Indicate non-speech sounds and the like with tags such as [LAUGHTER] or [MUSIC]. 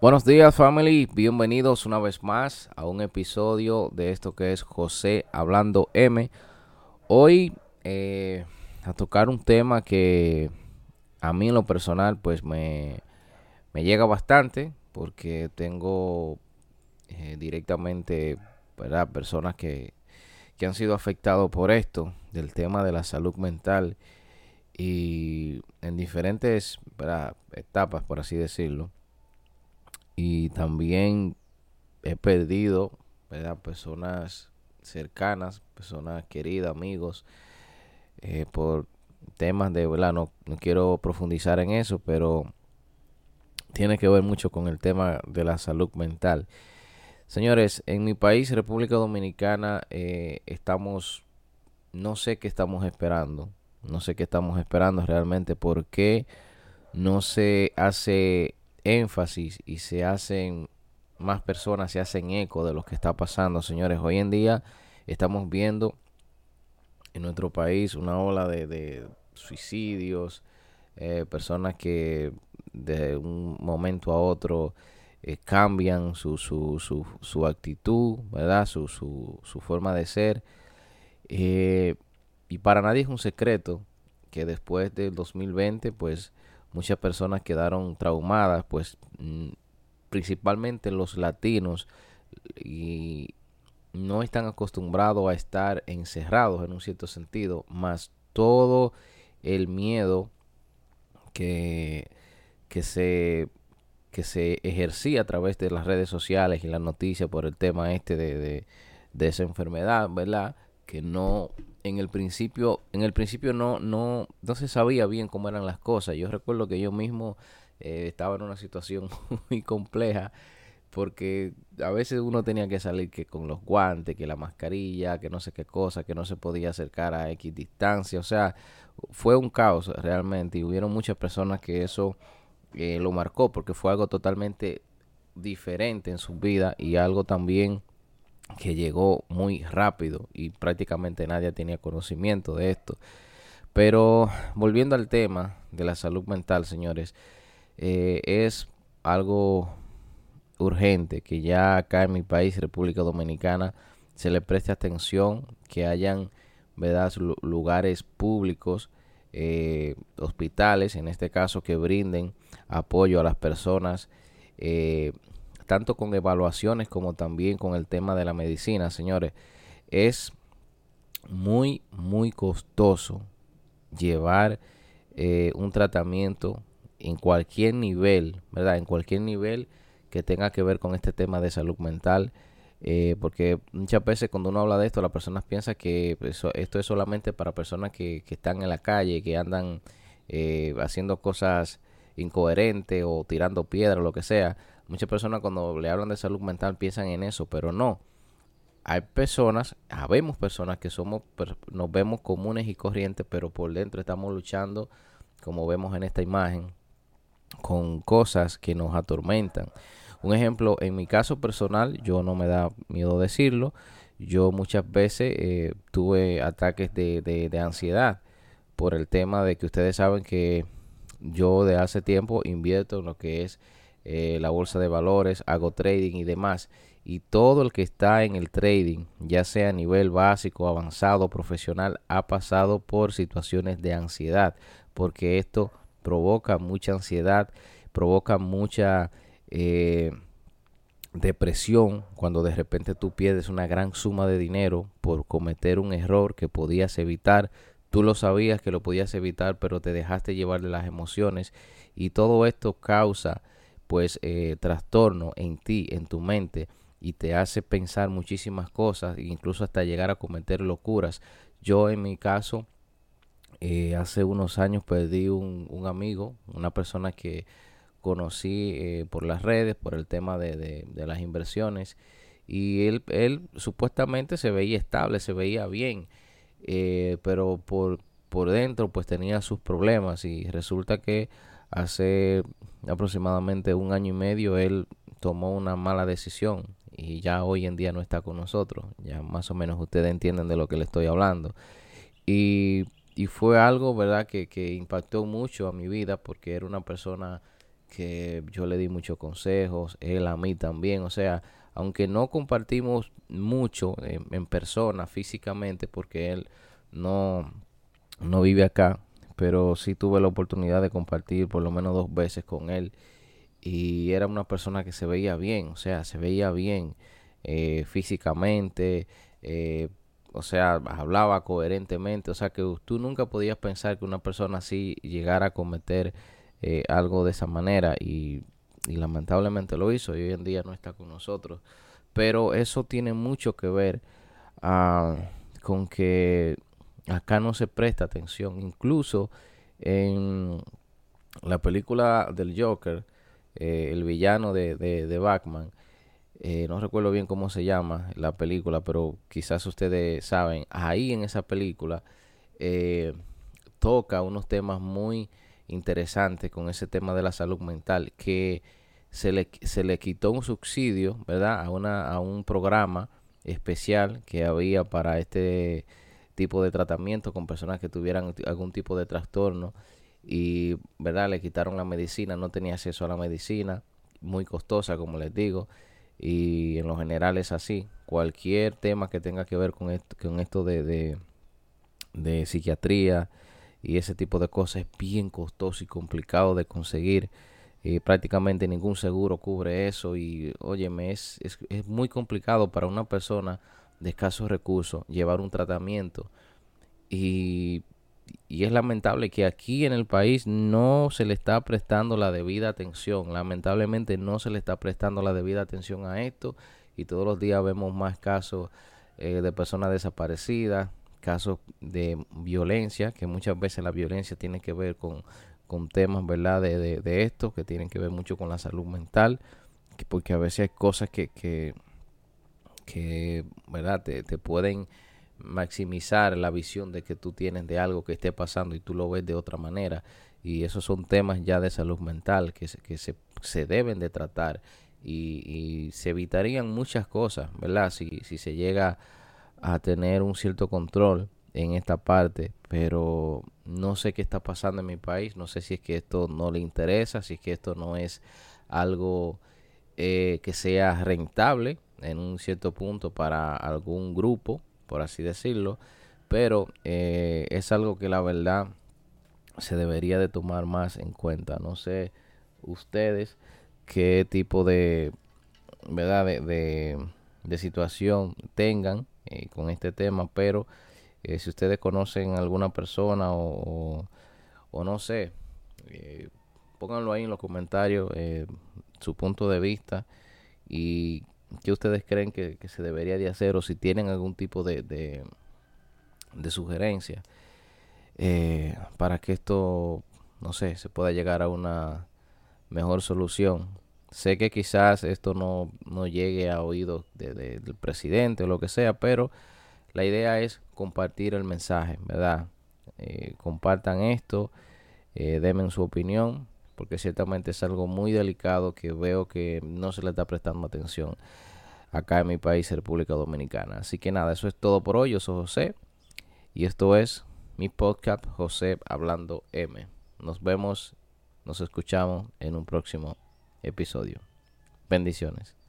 Buenos días family, bienvenidos una vez más a un episodio de esto que es José Hablando M. Hoy eh, a tocar un tema que a mí en lo personal pues me, me llega bastante porque tengo eh, directamente ¿verdad? personas que, que han sido afectados por esto, del tema de la salud mental y en diferentes etapas, por así decirlo y también he perdido personas cercanas, personas queridas, amigos, eh, por temas de, ¿verdad? No, no quiero profundizar en eso, pero tiene que ver mucho con el tema de la salud mental. Señores, en mi país, República Dominicana, eh, estamos, no sé qué estamos esperando, no sé qué estamos esperando realmente, porque no se hace énfasis y se hacen más personas, se hacen eco de lo que está pasando, señores. Hoy en día estamos viendo en nuestro país una ola de, suicidios, eh, personas que de un momento a otro eh, cambian su, su, su, su, actitud, ¿verdad? Su, su, su forma de ser. Eh, y para nadie es un secreto que después del 2020, pues muchas personas quedaron traumadas, pues mm, principalmente los latinos y no están acostumbrados a estar encerrados en un cierto sentido, más todo el miedo que, que se que se ejercía a través de las redes sociales y las noticias por el tema este de, de, de esa enfermedad, ¿verdad? Que no en el principio, en el principio no, no, no se sabía bien cómo eran las cosas. Yo recuerdo que yo mismo eh, estaba en una situación [LAUGHS] muy compleja porque a veces uno tenía que salir que con los guantes, que la mascarilla, que no sé qué cosa, que no se podía acercar a X distancia. O sea, fue un caos realmente y hubieron muchas personas que eso eh, lo marcó porque fue algo totalmente diferente en su vida y algo también que llegó muy rápido y prácticamente nadie tenía conocimiento de esto. Pero volviendo al tema de la salud mental, señores, eh, es algo urgente que ya acá en mi país, República Dominicana, se le preste atención, que hayan ¿verdad? lugares públicos, eh, hospitales, en este caso, que brinden apoyo a las personas eh, tanto con evaluaciones como también con el tema de la medicina, señores. Es muy, muy costoso llevar eh, un tratamiento en cualquier nivel, ¿verdad? En cualquier nivel que tenga que ver con este tema de salud mental. Eh, porque muchas veces cuando uno habla de esto, las personas piensan que esto es solamente para personas que, están en la calle, que andan eh, haciendo cosas incoherentes o tirando piedra o lo que sea. Muchas personas cuando le hablan de salud mental piensan en eso, pero no. Hay personas, habemos personas que somos, nos vemos comunes y corrientes, pero por dentro estamos luchando, como vemos en esta imagen, con cosas que nos atormentan. Un ejemplo, en mi caso personal, yo no me da miedo decirlo, yo muchas veces eh, tuve ataques de, de ansiedad por el tema de que ustedes saben que yo de hace tiempo invierto en lo que es eh, la bolsa de valores, hago trading y demás. Y todo el que está en el trading, ya sea a nivel básico, avanzado, profesional, ha pasado por situaciones de ansiedad, porque esto provoca mucha ansiedad, provoca mucha eh, depresión cuando de repente tú pierdes una gran suma de dinero por cometer un error que podías evitar. Tú lo sabías que lo podías evitar, pero te dejaste llevar de las emociones y todo esto causa pues eh, trastorno en ti, en tu mente y te hace pensar muchísimas cosas, incluso hasta llegar a cometer locuras. Yo en mi caso, eh, hace unos años perdí un, amigo, una persona que conocí eh, por las redes, por el tema de, las inversiones, y él, él, supuestamente se veía estable, se veía bien, pero por, por dentro pues tenía sus problemas y resulta que hace aproximadamente un año y medio él tomó una mala decisión y ya hoy en día no está con nosotros. Ya más o menos ustedes entienden de lo que le estoy hablando. Y, y fue algo, ¿verdad?, que, que impactó mucho a mi vida porque era una persona que yo le di muchos consejos, él a mí también, o sea, aunque no compartimos mucho en, persona, físicamente, porque él no, no vive acá, pero sí tuve la oportunidad de compartir por lo menos dos veces con él y era una persona que se veía bien, o sea, se veía bien eh, físicamente, eh, o sea, hablaba coherentemente, o sea, que tú nunca podías pensar que una persona así llegara a cometer eh, algo de esa manera y, lamentablemente lo hizo y hoy en día no está con nosotros. Pero eso tiene mucho que ver ah, con que acá no se presta atención. Incluso en la película del Joker, eh, el villano de, de, Batman, eh, no recuerdo bien cómo se llama la película, pero quizás ustedes saben, ahí en esa película toca unos temas muy interesante con ese tema de la salud mental, que se le, se le quitó un subsidio, ¿verdad? A, una, a un programa especial que había para este tipo de tratamiento con personas que tuvieran algún tipo de trastorno y, ¿verdad? Le quitaron la medicina, no tenía acceso a la medicina, muy costosa, como les digo, y en lo general es así. Cualquier tema que tenga que ver con esto, con esto de, de, psiquiatría, y ese tipo de cosas es bien costoso y complicado de conseguir. y prácticamente ningún seguro cubre eso y óyeme, es, es, es, muy complicado para una persona de escasos recursos llevar un tratamiento y, y es lamentable que aquí en el país no se le está prestando la debida atención, lamentablemente no se le está prestando la debida atención a esto y todos los días vemos más casos eh, de personas desaparecidas, casos de violencia, que muchas veces la violencia tiene que ver con, con temas, ¿verdad? De, de, esto, que tienen que ver mucho con la salud mental, que porque a veces hay cosas que, que, que ¿verdad? Te, te pueden maximizar la visión de que tú tienes de algo que esté pasando y tú lo ves de otra manera. Y esos son temas ya de salud mental que, se, que se, se deben de tratar y, y, se evitarían muchas cosas, ¿verdad? Si, si se llega a tener un cierto control en esta parte, pero no sé qué está pasando en mi país, no sé si es que esto no le interesa, si es que esto no es algo eh, que sea rentable en un cierto punto para algún grupo, por así decirlo, pero eh, es algo que la verdad se debería de tomar más en cuenta. No sé ustedes qué tipo de, ¿verdad? de, de situación tengan eh, con este tema, pero eh, si ustedes conocen alguna persona o, o, no sé, pónganlo ahí en los comentarios su punto de vista y qué ustedes creen que, se debería de hacer o si tienen algún tipo de, de, sugerencia para que esto, no sé, se pueda llegar a una mejor solución Sé que quizás esto no, no llegue a oídos de, del presidente o lo que sea, pero la idea es compartir el mensaje, ¿verdad? Eh, compartan esto, eh, denme su opinión, porque ciertamente es algo muy delicado que veo que no se le está prestando atención acá en mi país, República Dominicana. Así que nada, eso es todo por hoy. Yo soy José y esto es mi podcast José Hablando M. Nos vemos, nos escuchamos en un próximo episodio. Bendiciones.